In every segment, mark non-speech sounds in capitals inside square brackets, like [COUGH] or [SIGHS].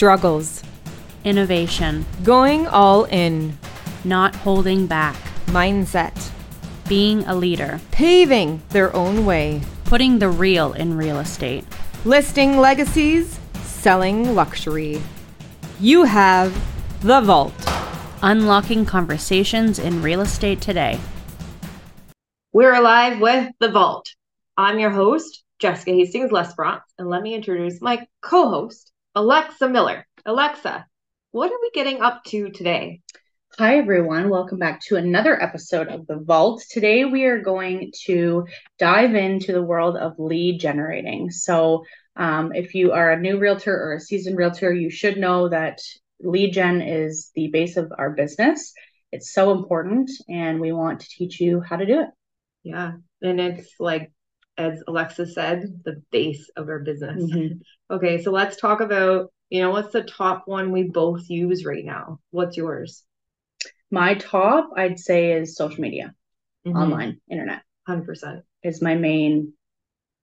struggles, innovation, going all in, not holding back, mindset, being a leader, paving their own way, putting the real in real estate, listing legacies, selling luxury. You have The Vault. unlocking conversations in real estate today. We're alive with The Vault. I'm your host, Jessica Hastings Lesperance, and let me introduce my co host, Alexa Miller. Alexa, what are we getting up to today? Hi, everyone. Welcome back to another episode of The Vault. Today, we are going to dive into the world of lead generating. So, um, if you are a new realtor or a seasoned realtor, you should know that lead gen is the base of our business. It's so important, and we want to teach you how to do it. Yeah, and it's like, as Alexa said, the base of our business. Mhm. Okay, so let's talk about, you know, what's the top one we both use right now? What's yours? My top, I'd say, is social media, Mm-hmm. online, internet. 100%. is my main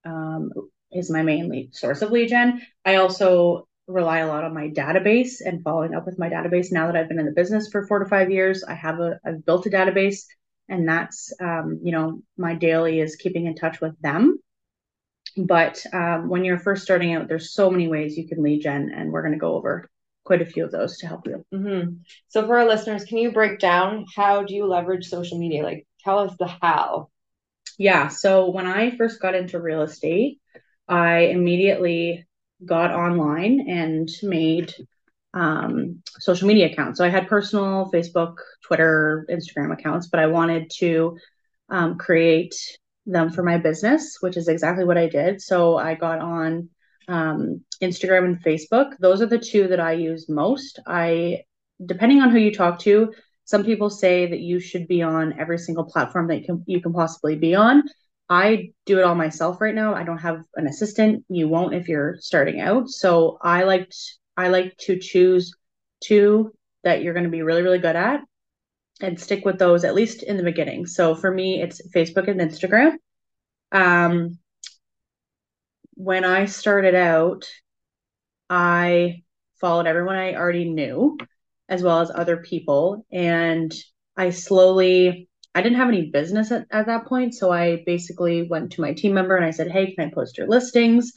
um, is my main lead source of lead gen. I also rely a lot on my database and following up with my database. Now that I've been in the business for four to five years, I have a I've built a database, and that's um, you know my daily is keeping in touch with them. But um, when you're first starting out, there's so many ways you can lead gen, and we're going to go over quite a few of those to help you. Mm-hmm. So, for our listeners, can you break down how do you leverage social media? Like, tell us the how. Yeah. So when I first got into real estate, I immediately got online and made um, social media accounts. So I had personal Facebook, Twitter, Instagram accounts, but I wanted to um, create them for my business, which is exactly what I did. So I got on um, Instagram and Facebook. Those are the two that I use most. I, depending on who you talk to, some people say that you should be on every single platform that you can, you can possibly be on. I do it all myself right now. I don't have an assistant. You won't if you're starting out. So I liked I like to choose two that you're going to be really really good at and stick with those at least in the beginning. So for me it's Facebook and Instagram. Um when I started out I followed everyone I already knew as well as other people. And I slowly, I didn't have any business at, at that point. So I basically went to my team member and I said, Hey, can I post your listings?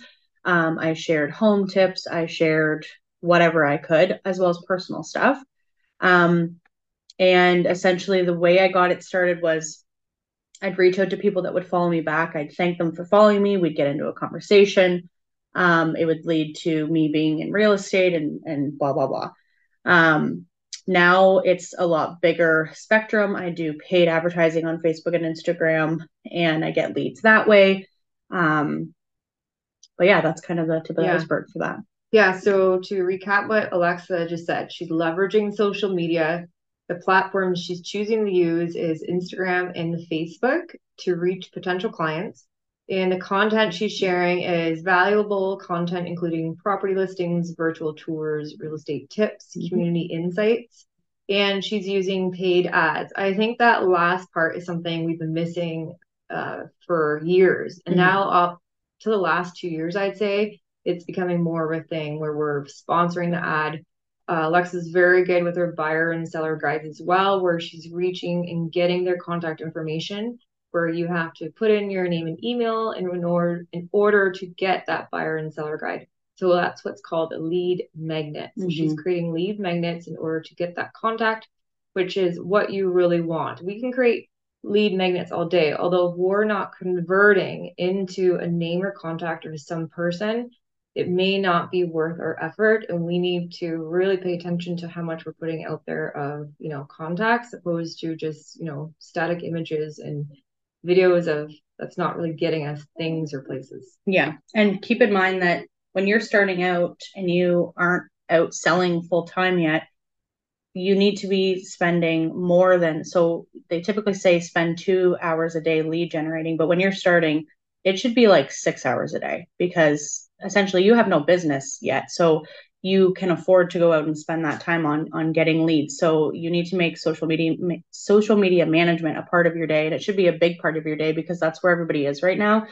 Um, I shared home tips, I shared whatever I could, as well as personal stuff. Um, and essentially, the way I got it started was I'd reach out to people that would follow me back. I'd thank them for following me. We'd get into a conversation. Um, it would lead to me being in real estate and and blah blah blah. Um, now it's a lot bigger spectrum. I do paid advertising on Facebook and Instagram, and I get leads that way. Um, but yeah, that's kind of the tip of the Yeah. iceberg for that. Yeah, so to recap what Alexa just said, she's leveraging social media. The platforms she's choosing to use is Instagram and Facebook to reach potential clients. And the content she's sharing is valuable content, including property listings, virtual tours, real estate tips, Mhm. community insights. And she's using paid ads. I think that last part is something we've been missing uh, for years. And Mhm. now, up to the last two years, I'd say, it's becoming more of a thing where we're sponsoring the ad. Uh, Alexa's very good with her buyer and seller guides as well, where she's reaching and getting their contact information, where you have to put in your name and email in, order in order to get that buyer and seller guide. So that's what's called a lead magnet. So she's creating lead magnets in order to get that contact, which is what you really want. We can create lead magnets all day, although we're not converting into a name or contact or to some person, it may not be worth our effort and we need to really pay attention to how much we're putting out there of you know contacts opposed to just you know static images and videos of that's not really getting us things or places Yeah. And keep in mind that when you're starting out and you aren't out selling full time yet, you need to be spending more than so they typically say spend two hours a day lead generating, but when you're starting, it should be like six hours a day because essentially you have no business yet. So you can afford to go out and spend that time on on getting leads. So you need to make social media social media management a part of your day, and it should be a big part of your day because that's where everybody is right now.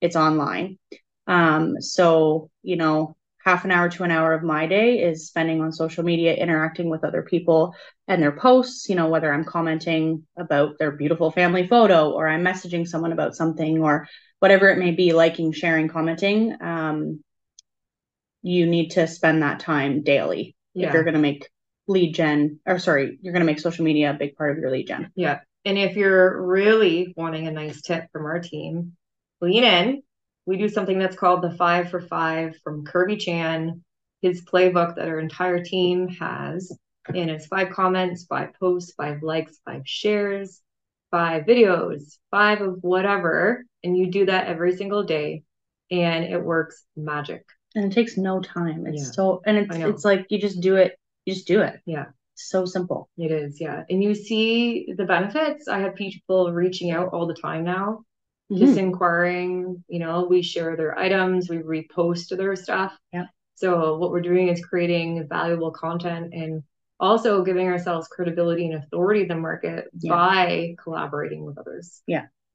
It's online. Um, so you know half an hour to an hour of my day is spending on social media, interacting with other people and their posts, you know, whether I'm commenting about their beautiful family photo or I'm messaging someone about something or whatever it may be, liking, sharing, commenting. Um, you need to spend that time daily Yeah. if you're going to make lead gen or sorry, you're going to make social media a big part of your lead gen. Yeah. And if you're really wanting a nice tip from our team, lean in. We do something that's called the five for five from Kirby Chan, his playbook that our entire team has. And it's five comments, five posts, five likes, five shares, five videos, five of whatever. And you do that every single day. And it works magic. And it takes no time. It's Yeah. so and it's it's like you just do it. You just do it. Yeah. So simple. It is, yeah. And you see the benefits. I have people reaching out all the time now. just Mhm. inquiring you know we share their items we repost their stuff Yeah. so what we're doing is creating valuable content and also giving ourselves credibility and authority in the market Yeah. by collaborating with others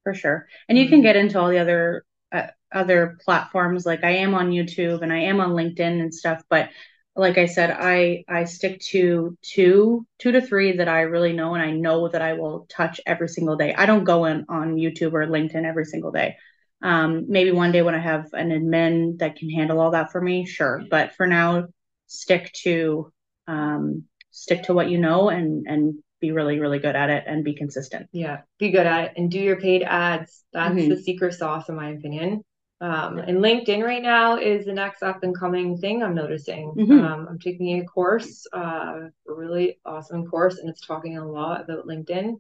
for sure. And you can Mhm. get into all the other uh, other platforms. Like I am on YouTube and I am on LinkedIn and stuff. But like I said, I I stick to two two to three that I really know and I know that I will touch every single day. I don't go in on YouTube or LinkedIn every single day. Um, maybe one day when I have an admin that can handle all that for me, sure. But for now, stick to um, stick to what you know and and be really really good at it and be consistent. yeah be good at it and do your paid ads that's Mhm. the secret sauce in my opinion um, and linkedin right now is the next up and coming thing i'm noticing Mhm. um, i'm taking a course uh, a really awesome course and it's talking a lot about linkedin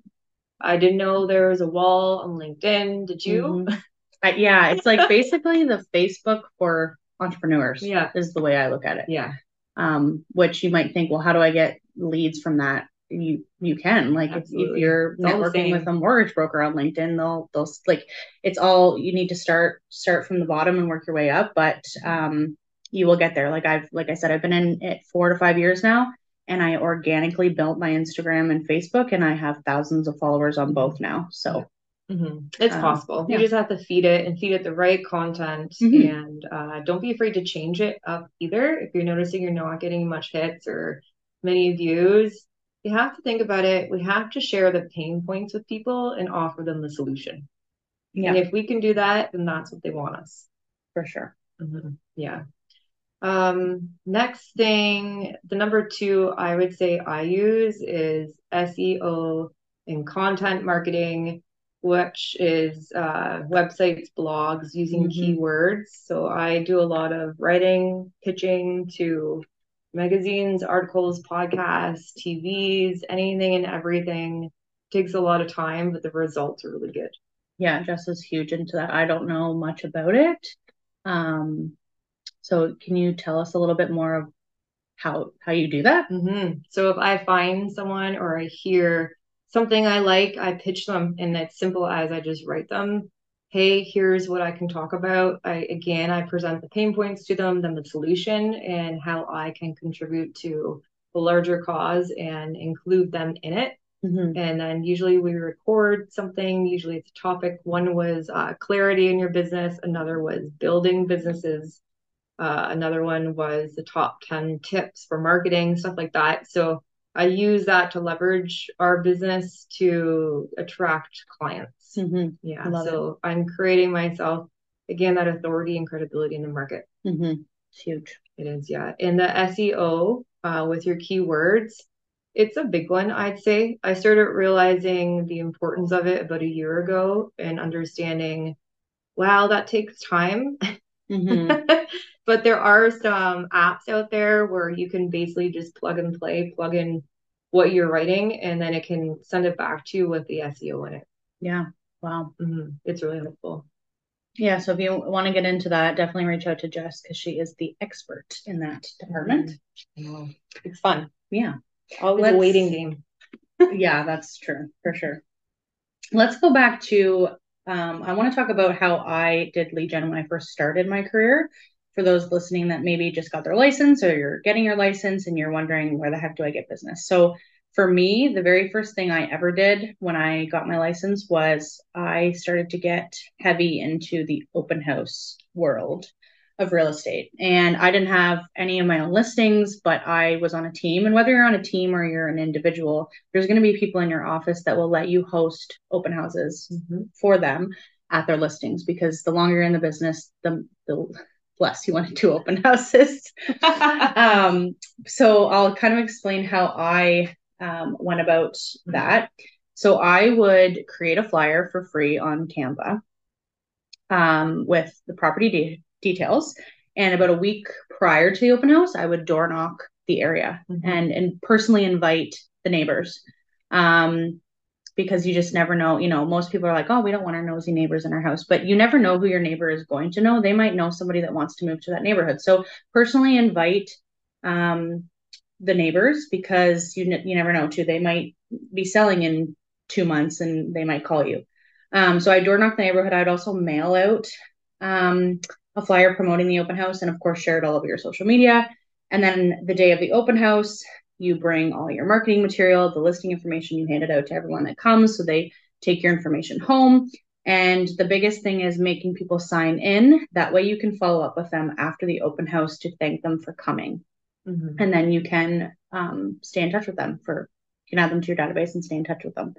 i didn't know there was a wall on linkedin did you Mhm. [LAUGHS] I, yeah, it's like basically the Facebook for entrepreneurs. Yeah. is the way I look at it. yeah Um, which you might think, well, how do I get leads from that? You you can like if, if you're It's networking with a mortgage broker on LinkedIn, they'll they'll like it's all you need to start start from the bottom and work your way up, but um, you will get there. Like I've like I said, I've been in it four to five years now, and I organically built my Instagram and Facebook, and I have thousands of followers on both now. So hmm it's Um, possible yeah. you just have to feed it and feed it the right content Mhm. and uh, don't be afraid to change it up either if you're noticing you're not getting much hits or many views you have to think about it we have to share the pain points with people and offer them the solution yeah, and if we can do that then that's what they want us for sure. Mhm. Yeah. Um, next thing, the number two I would say I use is SEO and content marketing, which is uh, websites, blogs using Mhm. keywords. So I do a lot of writing, pitching to magazines, articles, podcasts, TVs, anything and everything. Takes a lot of time, but the results are really good. Yeah, Jess is huge into that. I don't know much about it. Um, so can you tell us a little bit more of how how you do that? Mm-hmm. So if I find someone or I hear something I like, I pitch them, and it's simple as I just write them. Hey, here's what I can talk about. I again, I present the pain points to them, then the solution, and how I can contribute to the larger cause and include them in it. Mhm. And then usually we record something. Usually it's a topic. One was uh, clarity in your business. Another was building businesses. Uh, another one was the top 10 tips for marketing, stuff like that. So I use that to leverage our business to attract clients. Mhm. Yeah. Love so I'm creating myself, again, that authority and credibility in the market. Mhm. It's huge. It is, yeah. And the SEO uh, with your keywords, it's a big one, I'd say. I started realizing the importance of it about a year ago and understanding, wow, that takes time. Mhm. [LAUGHS] but there are some apps out there where you can basically just plug and play, plug in what you're writing, and then it can send it back to you with the SEO in it. Yeah. Wow. Mhm. It's really helpful. Yeah. So if you want to get into that, definitely reach out to Jess because she is the expert in that department. Know. It's fun. Yeah. Always a Let's- waiting game. [LAUGHS] yeah, that's true for sure. Let's go back to um, I want to talk about how I did lead gen when I first started my career. For those listening that maybe just got their license or you're getting your license and you're wondering where the heck do I get business? So for me, the very first thing I ever did when I got my license was I started to get heavy into the open house world. of real estate. And I didn't have any of my own listings, but I was on a team. And whether you're on a team or you're an individual, there's going to be people in your office that will let you host open houses Mm-hmm. for them at their listings because the longer you're in the business, the, the less you want to do open houses. [LAUGHS] um, so I'll kind of explain how I um, went about that. So I would create a flyer for free on Canva um, with the property de- details. And about a week prior to the open house, I would door knock the area Mhm. and and personally invite the neighbors. Um, because you just never know, you know, most people are like, oh, we don't want our nosy neighbors in our house, but you never know who your neighbor is going to know. They might know somebody that wants to move to that neighborhood. So personally invite um, the neighbors because you, ne- you never know too. They might be selling in two months and they might call you. Um, so I door knock the neighborhood. I'd also mail out um, a flyer promoting the open house and of course share it all over your social media. And then the day of the open house, you bring all your marketing material, the listing information, you hand it out to everyone that comes. So they take your information home. And the biggest thing is making people sign in. That way you can follow up with them after the open house to thank them for coming. Mhm. And then you can um, stay in touch with them for, you can add them to your database and stay in touch with them.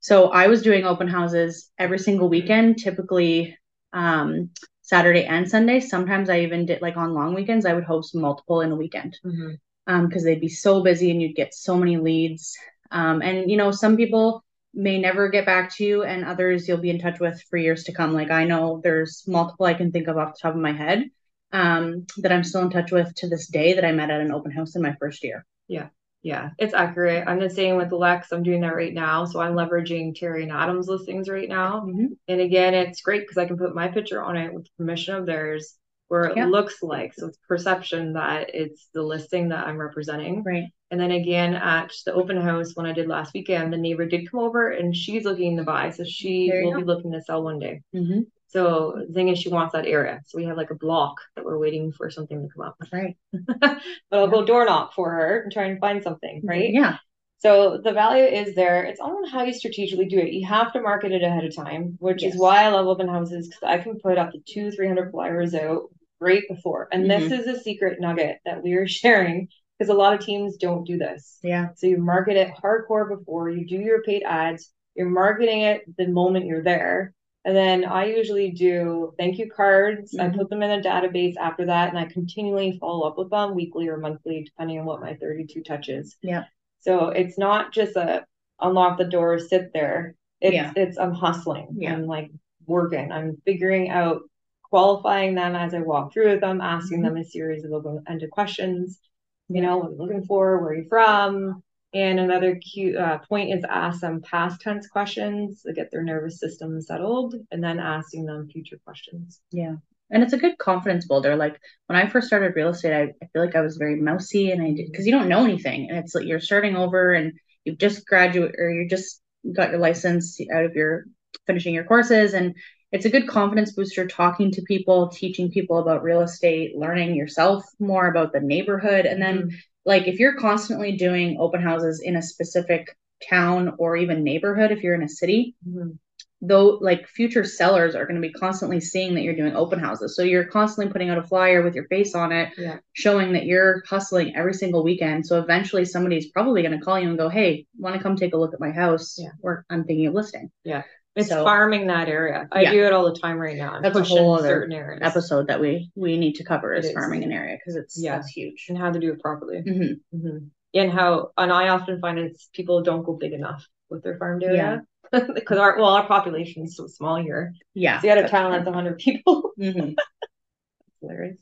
So I was doing open houses every single weekend, typically um, Saturday and Sunday. Sometimes I even did like on long weekends, I would host multiple in a weekend Mhm. um because they'd be so busy and you'd get so many leads um and you know some people may never get back to you and others you'll be in touch with for years to come like i know there's multiple i can think of off the top of my head um that i'm still in touch with to this day that i met at an open house in my first year Yeah, Yeah, it's accurate. I'm the same with Lex. I'm doing that right now. So I'm leveraging Terry and Adam's listings right now. And again, it's great because I can put my picture on it with permission of theirs where it Yeah. looks like. So it's perception that it's the listing that I'm representing. right And then again at the open house when I did last weekend, the neighbor did come over and she's looking to buy. So she will go. be looking to sell one day. mm-hmm. So the thing is she wants that area. So we have like a block that we're waiting for something to come up. right [LAUGHS] but I'll go door knock for her and try and find something, mm-hmm. right? yeah So the value is there. It's all on how you strategically do it. You have to market it ahead of time, which Yes. is why I love open houses because I can put up to two, three hundred flyers out right before. And this mm-hmm. is a secret nugget that we are [LAUGHS] sharing because a lot of teams don't do this. yeah So you market it hardcore before you do your paid ads. You're marketing it the moment you're there. And then I usually do thank you cards. I Mhm. put them in a database after that, and I continually follow up with them weekly or monthly, depending on what my 32 touches. Yeah. So it's not just a unlock the door, sit there. It's Yeah. it's I'm hustling. Yeah. I'm like working. I'm figuring out qualifying them as I walk through with them, asking Mhm. them a series of open-ended questions. You know, what are you looking for? Where are you from? And another cute uh, point is ask them past tense questions to get their nervous system settled, and then asking them future questions. Yeah. And it's a good confidence builder. Like when I first started real estate, I, I feel like I was very mousy and I did because you don't know anything. And it's like you're starting over and you've just graduate or you just got your license out of your finishing your courses. And it's a good confidence booster talking to people, teaching people about real estate, learning yourself more about the neighborhood. And then Mhm. Like if you're constantly doing open houses in a specific town or even neighborhood, if you're in a city, Mhm. though like future sellers are going to be constantly seeing that you're doing open houses so you're constantly putting out a flyer with your face on it Yeah. showing that you're hustling every single weekend so eventually somebody's probably going to call you and go hey want to come take a look at my house Yeah. or i'm thinking of listing It's So- farming that area. I Yeah. do it all the time right now. I'm That's a whole other episode that we we need to cover is is. farming an area because it's Yeah. that's huge and how to do it properly. Mm-hmm. Mm-hmm. And how, and I often find it's people don't go big enough with their farmed area because [LAUGHS] our well our population is so small here. yeah So you had a town [LAUGHS] that's 100 people. hmm hilarious.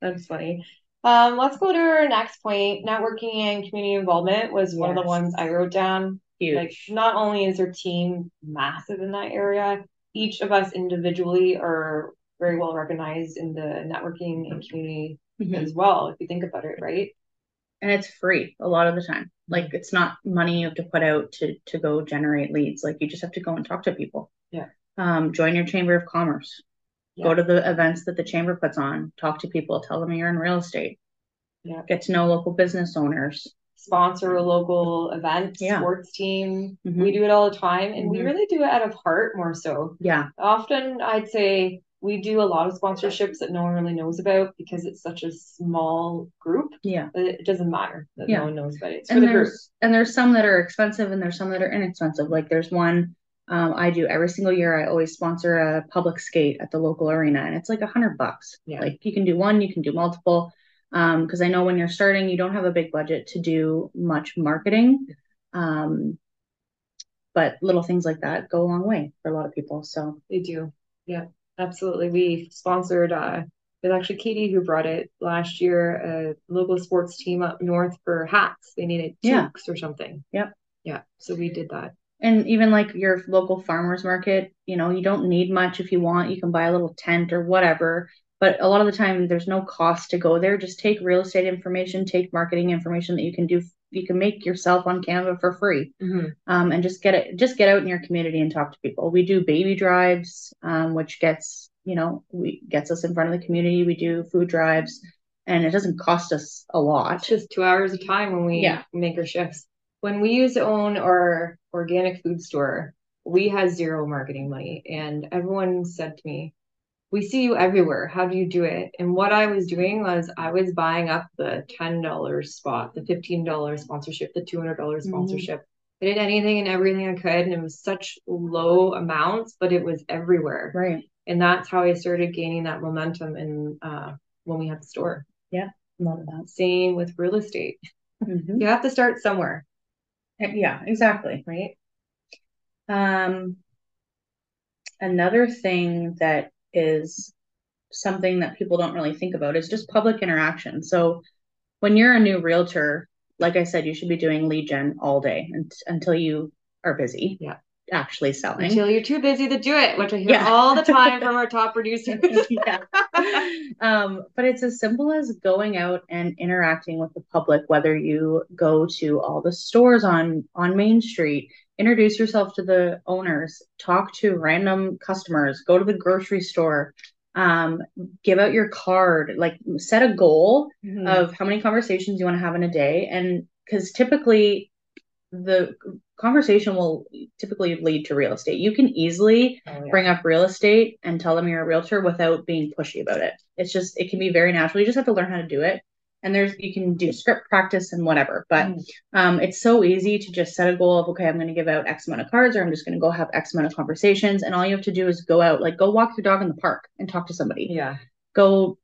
That's funny. Um, let's go to our next point. Networking and community involvement was one of the ones I wrote down. Huge. Like, not only is our team massive in that area, each of us individually are very well recognized in the networking and community Mhm. as well, if you think about it, right? and it's free a lot of the time. Like it's not money you have to put out to to go generate leads. Like you just have to go and talk to people. Yeah. um join your chamber of commerce. Yeah. go to the events that the chamber puts on. Talk to people. Tell them you're in real estate. Yeah. get to know local business owners Sponsor a local event, Yeah. sports team. Mhm. We do it all the time, and we Mhm. really do it out of heart more so. yeah Often, I'd say we do a lot of sponsorships that no one really knows about because it's such a small group. Yeah. It doesn't matter that Yeah. no one knows about it. It's and for the group. there's and there's some that are expensive and there's some that are inexpensive. Like there's one um, I do every single year. I always sponsor a public skate at the local arena, and it's like a hundred bucks. Yeah. Like you can do one, you can do multiple. Um, because I know when you're starting, you don't have a big budget to do much marketing. Um, but little things like that go a long way for a lot of people. So They do. Yeah, absolutely. We sponsored uh it was actually Katie who brought it last year, a local sports team up north for hats. They needed Yeah. or something. Yep. Yeah. So we did that. and even like your local farmers market, you know, you don't need much if you want. You can buy a little tent or whatever. But a lot of the time, there's no cost to go there. Just take real estate information, take marketing information that you can do. You can make yourself on Canva for free, um, and just get it. Just get out in your community and talk to people. We do baby drives, um, which gets you know we gets us in front of the community. We do food drives, and it doesn't cost us a lot. It's just two hours of time when we Yeah. make our shifts. When we used to own our organic food store, we had zero marketing money. And everyone said to me, We see you everywhere. How do you do it? And what I was doing was I was buying up the $10 spot, the $15 sponsorship, the $200 Mhm. sponsorship. I did anything and everything I could. And it was such low amounts, but it was everywhere. Right. And that's how I started gaining that momentum in uh, when we had the store. Yeah. Love that. Same with real estate. Mhm. You have to start somewhere, Yeah, exactly. right? Um, another thing that is something that people don't really think about is just public interaction. So when you're a new realtor, like I said, you should be doing lead gen all day un- until you are busy. Yeah. Actually selling. Until you're too busy to do it, which I hear Yeah. all the time [LAUGHS] from our top producers. [LAUGHS] yeah. Um, but it's as simple as going out and interacting with the public, whether you go to all the stores on on Main Street, introduce yourself to the owners, talk to random customers, go to the grocery store, um, give out your card, like set a goal Mhm. of how many conversations you want to have in a day. And because typically the conversation will typically lead to real estate. You can easily Oh, yeah. bring up real estate and tell them you're a realtor without being pushy about it. It's just it can be very natural. You just have to learn how to do it. And there's you can do script practice and whatever, but Mm. um, it's so easy to just set a goal of okay, I'm going to give out X amount of cards, or I'm just going to go have X amount of conversations, and all you have to do is go out, like go walk your dog in the park and talk to somebody. Yeah. Go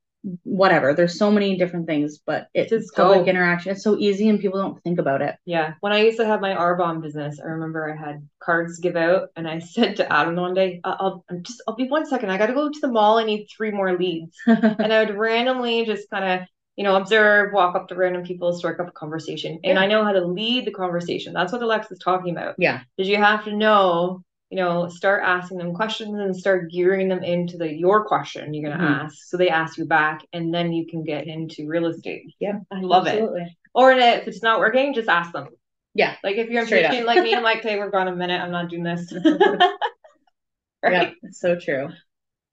whatever. There's so many different things, but it's Just public go. interaction. It's so easy, and people don't think about it. Yeah. When I used to have my R-bomb business, I remember I had cards to give out, and I [LAUGHS] said to Adam one day, "I- "I'll I'm just I'll be one second. I got to go to the mall. I need three more leads." [LAUGHS] and I would randomly just kind of, you know, observe, walk up to random people, strike up a conversation. And Yeah. I know how to lead the conversation. That's what Alexa's talking about. Yeah. Because you have to know, you know, start asking them questions and start gearing them into the your question you're gonna Mhm. ask. So they ask you back and then you can get into real estate. Yeah, I love it. Absolutely. Or if it's not working, just ask them. Yeah. Like if you're impatient like me, I'm like, okay, we're gone a minute. I'm not doing this. [LAUGHS] Yeah, [LAUGHS] right. it's so true.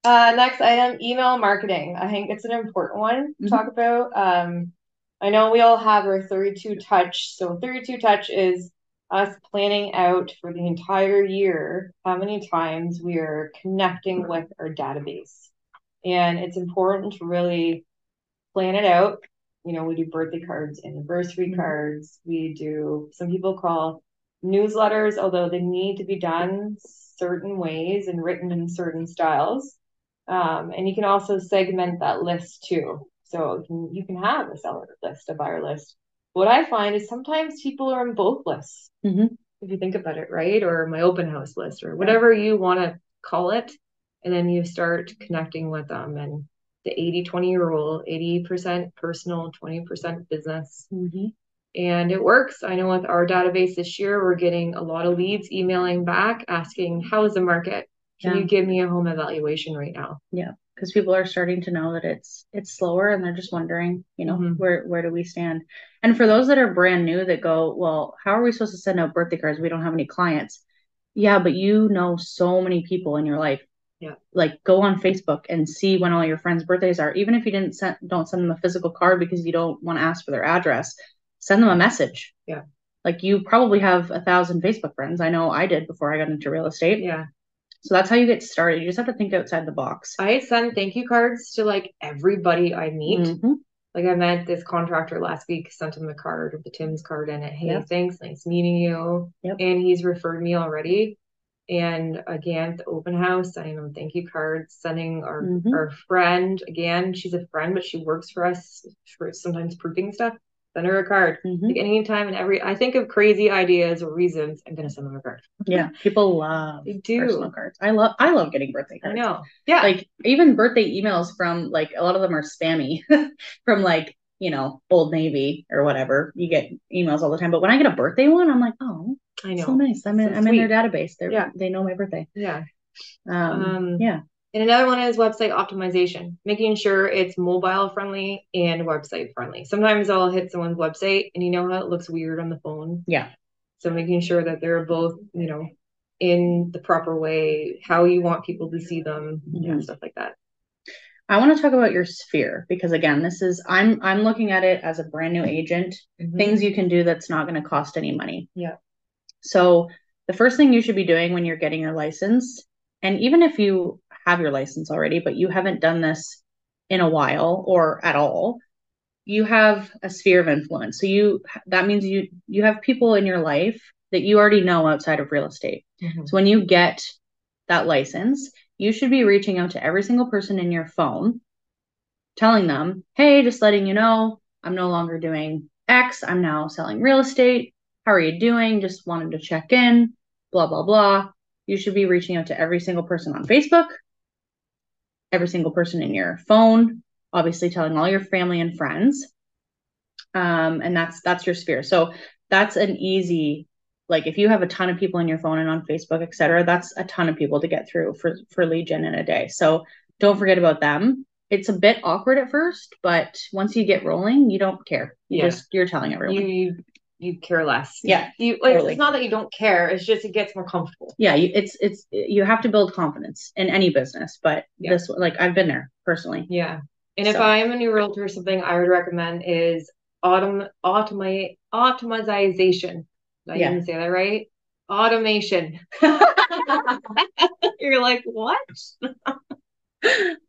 Uh, next item, email marketing. I think it's an important one to Mhm. talk about. Um, I know we all have our 32 touch. So 32 touch is us planning out for the entire year how many times we are connecting with our database. And it's important to really plan it out. You know, we do birthday cards, anniversary Mhm. cards. We do, some people call newsletters, although they need to be done certain ways and written in certain styles. Um, and you can also segment that list too. So you can, you can have a seller list, a buyer list. What I find is sometimes people are in both lists, Mhm. if you think about it, right? Or my open house list, or whatever you want to call it. And then you start connecting with them. And the 80 20 rule 80% personal, 20% business. And it works. I know with our database this year, we're getting a lot of leads emailing back asking, How is the market? Can Yeah. you give me a home evaluation right now? Yeah, because people are starting to know that it's it's slower and they're just wondering you know Mhm. where where do we stand and for those that are brand new that go well how are we supposed to send out birthday cards we don't have any clients yeah but you know so many people in your life Yeah. like go on facebook and see when all your friends birthdays are even if you didn't send don't send them a physical card because you don't want to ask for their address send them a message Yeah. like you probably have a thousand facebook friends i know i did before i got into real estate Yeah. So that's how you get started. You just have to think outside the box. I send thank you cards to like everybody I meet. Mhm. Like I met this contractor last week, sent him a card with the Tim's card in it. Hey, Yep. thanks, nice meeting you. Yep. And he's referred me already. And again, the open house, sending them thank you cards, sending our Mhm. our friend again. She's a friend, but she works for us for sometimes proofing stuff. Send her a card. Mhm. Like anytime and every I think of crazy ideas or reasons, I'm gonna send them a card. Yeah, people love They do. personal cards. I love I love getting birthday cards. I know. Yeah. Like even birthday emails from like a lot of them are spammy [LAUGHS] from like, you know, Old Navy or whatever. You get emails all the time. But when I get a birthday one, I'm like, oh, I know. so nice. I'm in I'm in their database. They're Yeah. they know my birthday. Yeah. Um, Um, yeah. And another one is website optimization, making sure it's mobile friendly and website friendly. Sometimes I'll hit someone's website and you know how it looks weird on the phone. Yeah. So making sure that they're both, you know, in the proper way, how you want people to see them, yeah, Mhm. stuff like that. I want to talk about your sphere because again, this is I'm I'm looking at it as a brand new agent. Things you can do that's not going to cost any money. Yeah. So the first thing you should be doing when you're getting your license, and even if you have your license already, but you haven't done this in a while or at all, you have a sphere of influence. So you that means you you have people in your life that you already know outside of real estate. Mhm. So when you get that license, you should be reaching out to every single person in your phone, telling them, hey, just letting you know, I'm no longer doing X. I'm now selling real estate. How are you doing? Just wanted to check in, blah, blah, blah. You should be reaching out to every single person on Facebook, every single person in your phone, obviously telling all your family and friends. Um, and that's that's your sphere. So that's an easy like if you have a ton of people in your phone and on Facebook, et cetera, that's a ton of people to get through for for gen in a day. So don't forget about them. It's a bit awkward at first, but once you get rolling, you don't care. You Yeah. just you're telling everyone. You, you care less. Yeah, You like totally. it's not that you don't care, it's just it gets more comfortable. yeah, you, it's it's you have to build confidence in any business, but Yeah. this like I've been there personally. Yeah. And if I'm a new realtor, something I would recommend is autom automate automization. Did I Yeah. even say that right? Automation. [LAUGHS] [LAUGHS] You're like, what? [LAUGHS]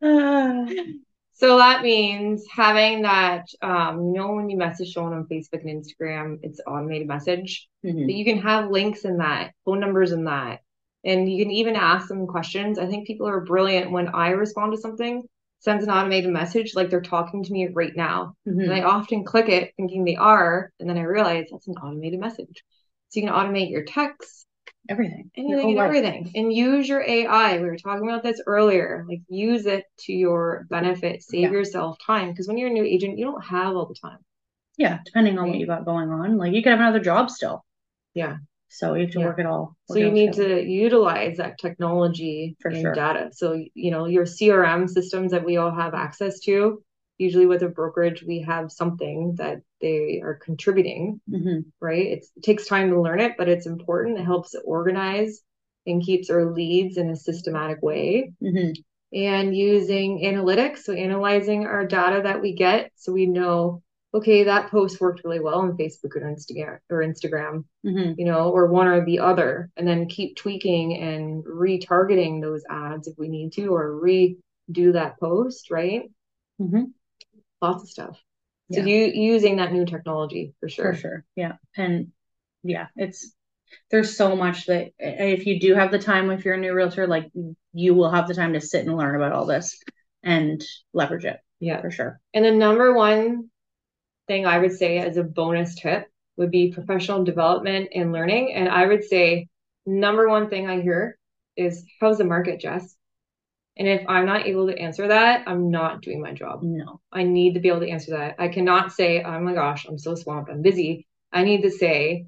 [SIGHS] So that means having that, um, you know, when you message someone on Facebook and Instagram, it's automated message. Mhm. But you can have links in that, phone numbers in that, and you can even ask them questions. I think people are brilliant when I respond to something, sends an automated message like they're talking to me right now. Mhm. And I often click it thinking they are, and then I realize that's an automated message. So you can automate your texts, Everything. Anything and life. everything, and use your AI. We were talking about this earlier. Like use it to your benefit, save Yeah. yourself time. Because when you're a new agent, you don't have all the time. Yeah, depending on what you got going on. Like you could have another job still. Yeah. So you have to Yeah. work it all. So you need together. to utilize that technology For and sure. data. So, you know, your CRM systems that we all have access to, usually with a brokerage, we have something that they are contributing, Mhm. right? It's, it takes time to learn it, but it's important. It helps organize and keeps our leads in a systematic way. Mhm. And using analytics, so analyzing our data that we get so we know, okay, that post worked really well on Facebook or Instagram or Instagram Mhm. you know, or one or the other, and then keep tweaking and retargeting those ads if we need to, or redo that post, right? Lots of stuff. So Yeah. you using that new technology for sure. For sure. Yeah. And yeah, it's there's so much that if you do have the time if you're a new realtor, like you will have the time to sit and learn about all this and leverage it Yeah. for sure. And the number one thing I would say as a bonus tip would be professional development and learning. And I would say number one thing I hear is how's the market, Jess? And if I'm not able to answer that, I'm not doing my job. No. I need to be able to answer that. I cannot say, oh my gosh, I'm so swamped, I'm busy. I need to say,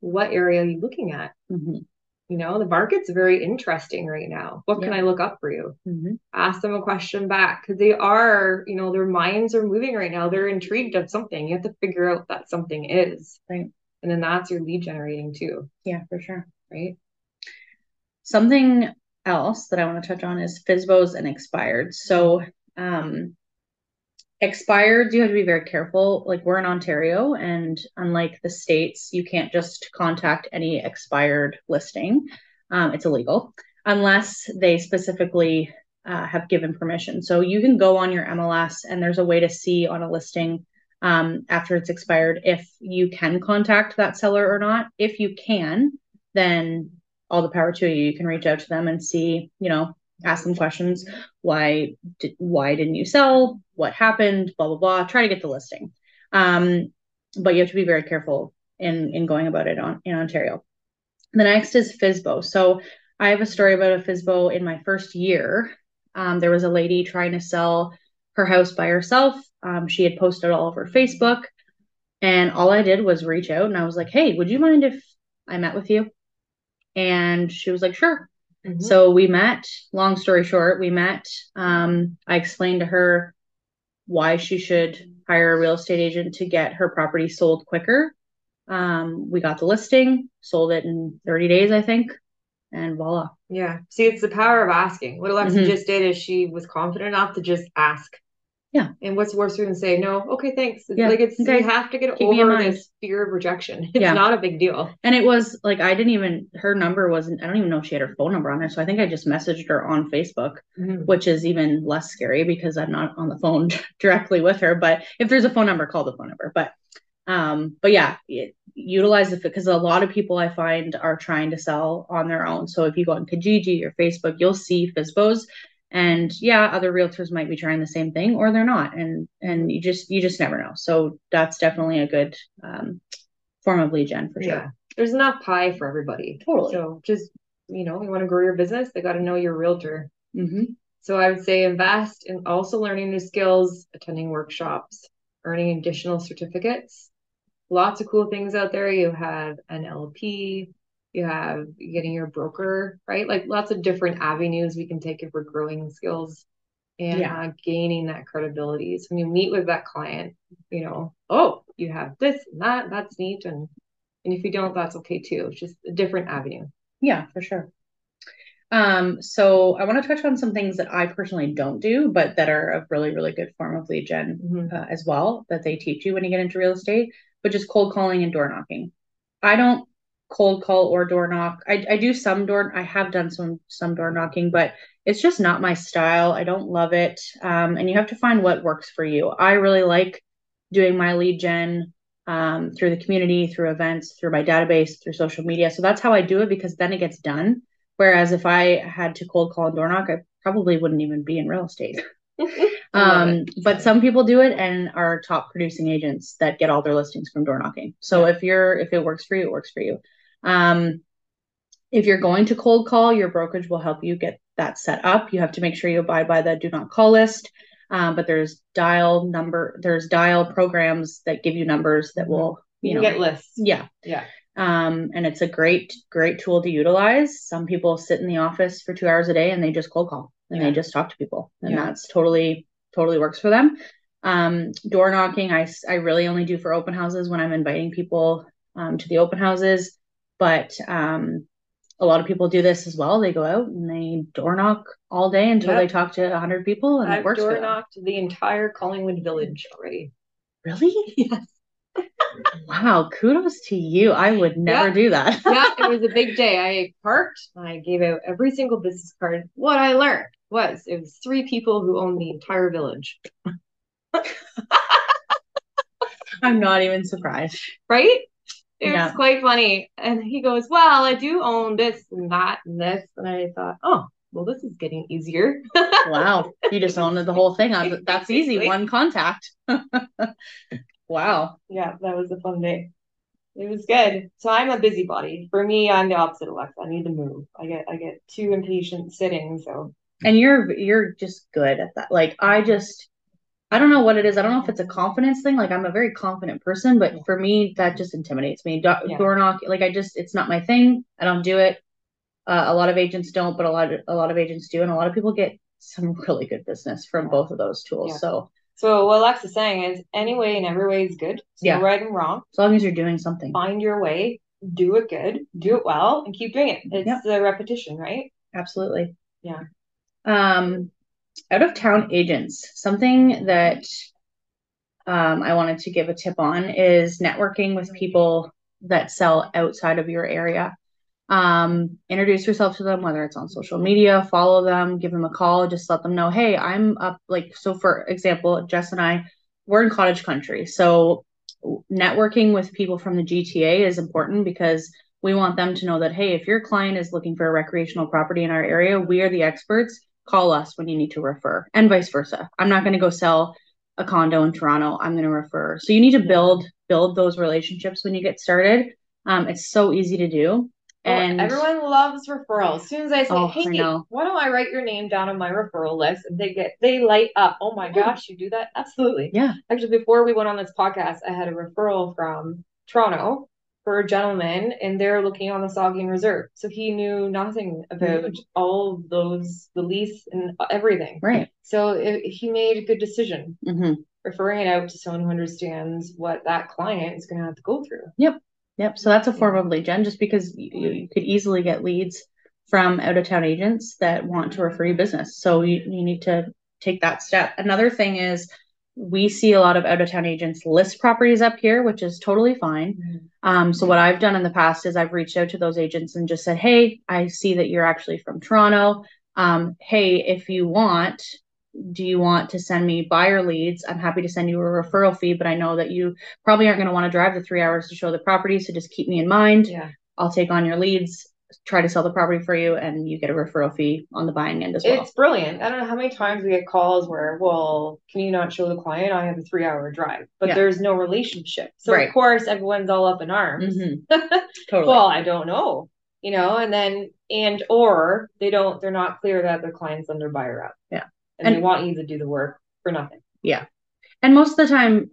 what area are you looking at? Mhm. You know, the market's very interesting right now. What can I look up for you? Mhm. Ask them a question back because they are, you know, their minds are moving right now. They're intrigued of something. You have to figure out that something is. Right. And then that's your lead generating too, Yeah, for sure. right? Something else that I want to touch on is FSBOs and expired. So, um, expired, you have to be very careful. Like we're in Ontario, and unlike the states, you can't just contact any expired listing. Um, it's illegal. unless they specifically uh, have given permission. So you can go on your MLS and there's a way to see on a listing um, after it's expired if you can contact that seller or not. If you can, then all the power to you. You can reach out to them and see, you know, ask them questions. Why did why didn't you sell? What happened? Blah blah blah. Try to get the listing. Um, but you have to be very careful in in going about it on in Ontario. The next is FSBO. So I have a story about a FSBO in my first year. Um, there was a lady trying to sell her house by herself. Um, she had posted all over Facebook, and all I did was reach out and I was like, "Hey, would you mind if I met with you?" And she was like, "Sure." Mm-hmm. So we met. Long story short, we met. Um, I explained to her why she should hire a real estate agent to get her property sold quicker. Um, we got the listing, sold it in 30 days, I think, and voila. Yeah. See, it's the power of asking. What Alexa mm-hmm. just did is she was confident enough to just ask. Yeah. And what's worse than say no? Okay, thanks. yeah. Like it's okay. you have to get Keep over this fear of rejection. [LAUGHS] It's yeah. not a big deal. And it was like I didn't even her number wasn't I don't even know if she had her phone number on there. So I think I just messaged her on Facebook, mm-hmm. which is even less scary because I'm not on the phone [LAUGHS] directly with her. But if there's a phone number, call the phone number. But um, but yeah, it, utilize it because a lot of people I find are trying to sell on their own. So if you go on Kijiji or Facebook, you'll see FSBOs and yeah other realtors might be trying the same thing or they're not. And and you just you just never know. So that's definitely a good um, form of lead gen for sure. Yeah. there's enough pie for everybody. Totally. So just you know you want to grow your business they got to know your realtor. Mm-hmm. so i would say invest in also learning new skills attending workshops earning additional certificates. Lots of cool things out there. You have NLP you have getting your broker, right? Like lots of different avenues we can take if we're growing skills and yeah. uh, gaining that credibility. So when you meet with that client, you know, oh, you have this and that, that's neat. And and if you don't, that's okay too. It's just a different avenue. Yeah, for sure. Um, so I want to touch on some things that I personally don't do, but that are a really, really good form of lead gen mm-hmm. uh, as well that they teach you when you get into real estate, which is cold calling and door knocking. I don't cold call or door knock. I, I do some door. I have done some some door knocking, but it's just not my style. I don't love it. Um, and you have to find what works for you. I really like doing my lead gen um, through the community, through events, through my database, through social media. So that's how I do it because then it gets done. Whereas if I had to cold call and door knock, I probably wouldn't even be in real estate. [LAUGHS] um, but some people do it and are top producing agents that get all their listings from door knocking. So if you're if it works for you, it works for you. Um, if you're going to cold call, your brokerage will help you get that set up. You have to make sure you abide by the do not call list. Um, but there's dial number, there's dial programs that give you numbers that will, you, you know, get lists. Yeah. Yeah. Um, and it's a great, great tool to utilize. Some people sit in the office for two hours a day and they just cold call and yeah. they just talk to people, and yeah. that's totally, totally works for them. Um, door knocking, I, I really only do for open houses when I'm inviting people um, to the open houses. But um, a lot of people do this as well. They go out and they door knock all day until yep. they talk to 100 people and I've it works. door knocked the entire Collingwood village already. Really? [LAUGHS] Yes. wow, kudos to you. I would never do that. [LAUGHS] yeah, it was a big day. I parked, I gave out every single business card. What I learned was it was three people who own the entire village. [LAUGHS] I'm not even surprised. Right? It yeah. was quite funny. And he goes, Well, I do own this and that and this. And I thought, Oh, well, this is getting easier. [LAUGHS] wow. You just owned the whole thing. [LAUGHS] That's easy. One contact. [LAUGHS] wow. Yeah, that was a fun day. It was good. So I'm a busybody. For me, I'm the opposite of Alexa. I need to move. I get I get too impatient sitting. So and you're you're just good at that. Like I just I don't know what it is. I don't know if it's a confidence thing. Like I'm a very confident person, but for me, that just intimidates me. Do- yeah. Door knock, like I just, it's not my thing. I don't do it. Uh, a lot of agents don't, but a lot of a lot of agents do, and a lot of people get some [LAUGHS] really good business from yeah. both of those tools. Yeah. So, so what Alexa's saying is, any way and every way is good. So yeah, right and wrong. As long as you're doing something, find your way, do it good, do it well, and keep doing it. It's yep. the repetition, right? Absolutely. Yeah. Um, out of town agents, something that um, I wanted to give a tip on is networking with people that sell outside of your area. um, introduce yourself to them, whether it's on social media, follow them, give them a call, just let them know, hey, I'm up. Like, so for example, Jess and I, we're in cottage country. So networking with people from the GTA is important because we want them to know that, hey, if your client is looking for a recreational property in our area, we are the experts. Call us when you need to refer, and vice versa. I'm not going to go sell a condo in Toronto. I'm going to refer. So you need to build build those relationships when you get started. Um, it's so easy to do. Oh, And everyone loves referrals. As soon as I say, Oh, "Hey, know. why don't I write your name down on my referral list?" and they get they light up. Oh my gosh, you do that? Absolutely. yeah, Actually, before we went on this podcast, I had a referral from Toronto for a gentleman, and they're looking on the Saugeen Reserve. So he knew nothing about all those, the lease and everything. right. So it, he made a good decision hmm referring it out to someone who understands what that client is going to have to go through. Yep. Yep. So that's a form of lead gen, just because you, you could easily get leads from out of town agents that want to refer you business. So you, you need to take that step. Another thing is we see a lot of out of town agents list properties up here, which is totally fine. Um, so what I've done in the past is I've reached out to those agents and just said, Hey, I see that you're actually from Toronto. Um, hey, if you want, do you want to send me buyer leads? I'm happy to send you a referral fee, but I know that you probably aren't going to want to drive the three hours to show the property. So just keep me in mind. Yeah. I'll take on your leads, try to sell the property for you, and you get a referral fee on the buying end as well. It's brilliant. I don't know how many times we get calls where, well, can you not show the client? I have a three hour drive, but Yeah. there's no relationship. So Right. of course everyone's all up in arms. Mhm. [LAUGHS] Totally. well, I don't know, you know, and then and or they don't they're not clear that their client's under buyer rep. Yeah. And, they want you to do the work for nothing. Yeah. And most of the time,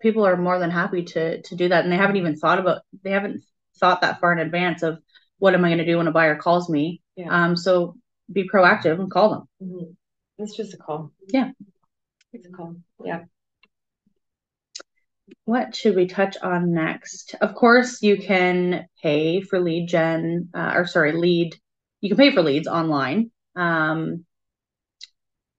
people are more than happy to to do that, and they haven't even thought about they haven't thought that far in advance of what am I going to do when a buyer calls me. Yeah. Um, so be proactive and call them. Mhm. It's just a call. Yeah. It's a call. Yeah. What should we touch on next? Of course, you can pay for lead gen, uh, or sorry, lead. You can pay for leads online. Um,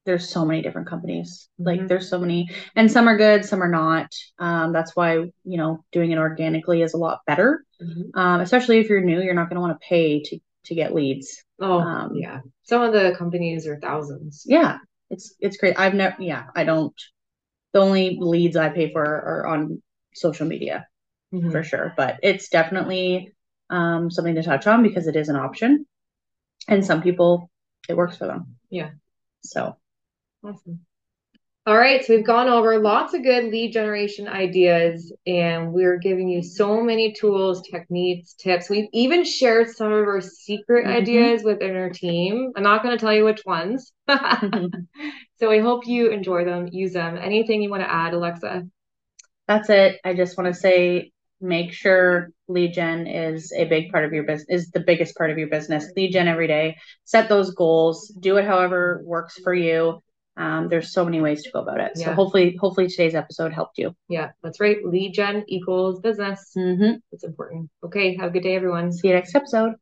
there's so many different companies. Like Mhm. there's so many, and some are good, some are not. Um, that's why you know doing it organically is a lot better. Um, especially if you're new, you're not going to want to pay to to get leads. Oh, Um, yeah. Some of the companies are thousands. Yeah, it's it's great. I've never, yeah, I don't. The only leads I pay for are on social media. Mhm. for sure. But it's definitely um, something to touch on because it is an option. And some people, it works for them. Yeah. So, Awesome. All right, so we've gone over lots of good lead generation ideas, and we're giving you so many tools, techniques, tips. We've even shared some of our secret Mhm. ideas within our team. I'm not going to tell you which ones. [LAUGHS] so I hope you enjoy them, use them. Anything you want to add, Alexa? that's it. I just want to say make sure lead gen is a big part of your business, is the biggest part of your business. Lead gen every day. Set those goals. Do it however works for you. Um, there's so many ways to go about it. So Yeah. hopefully, hopefully today's episode helped you. Yeah, that's right. Lead gen equals business. Mm-hmm. It's important. Okay, have a good day, everyone. See you next episode.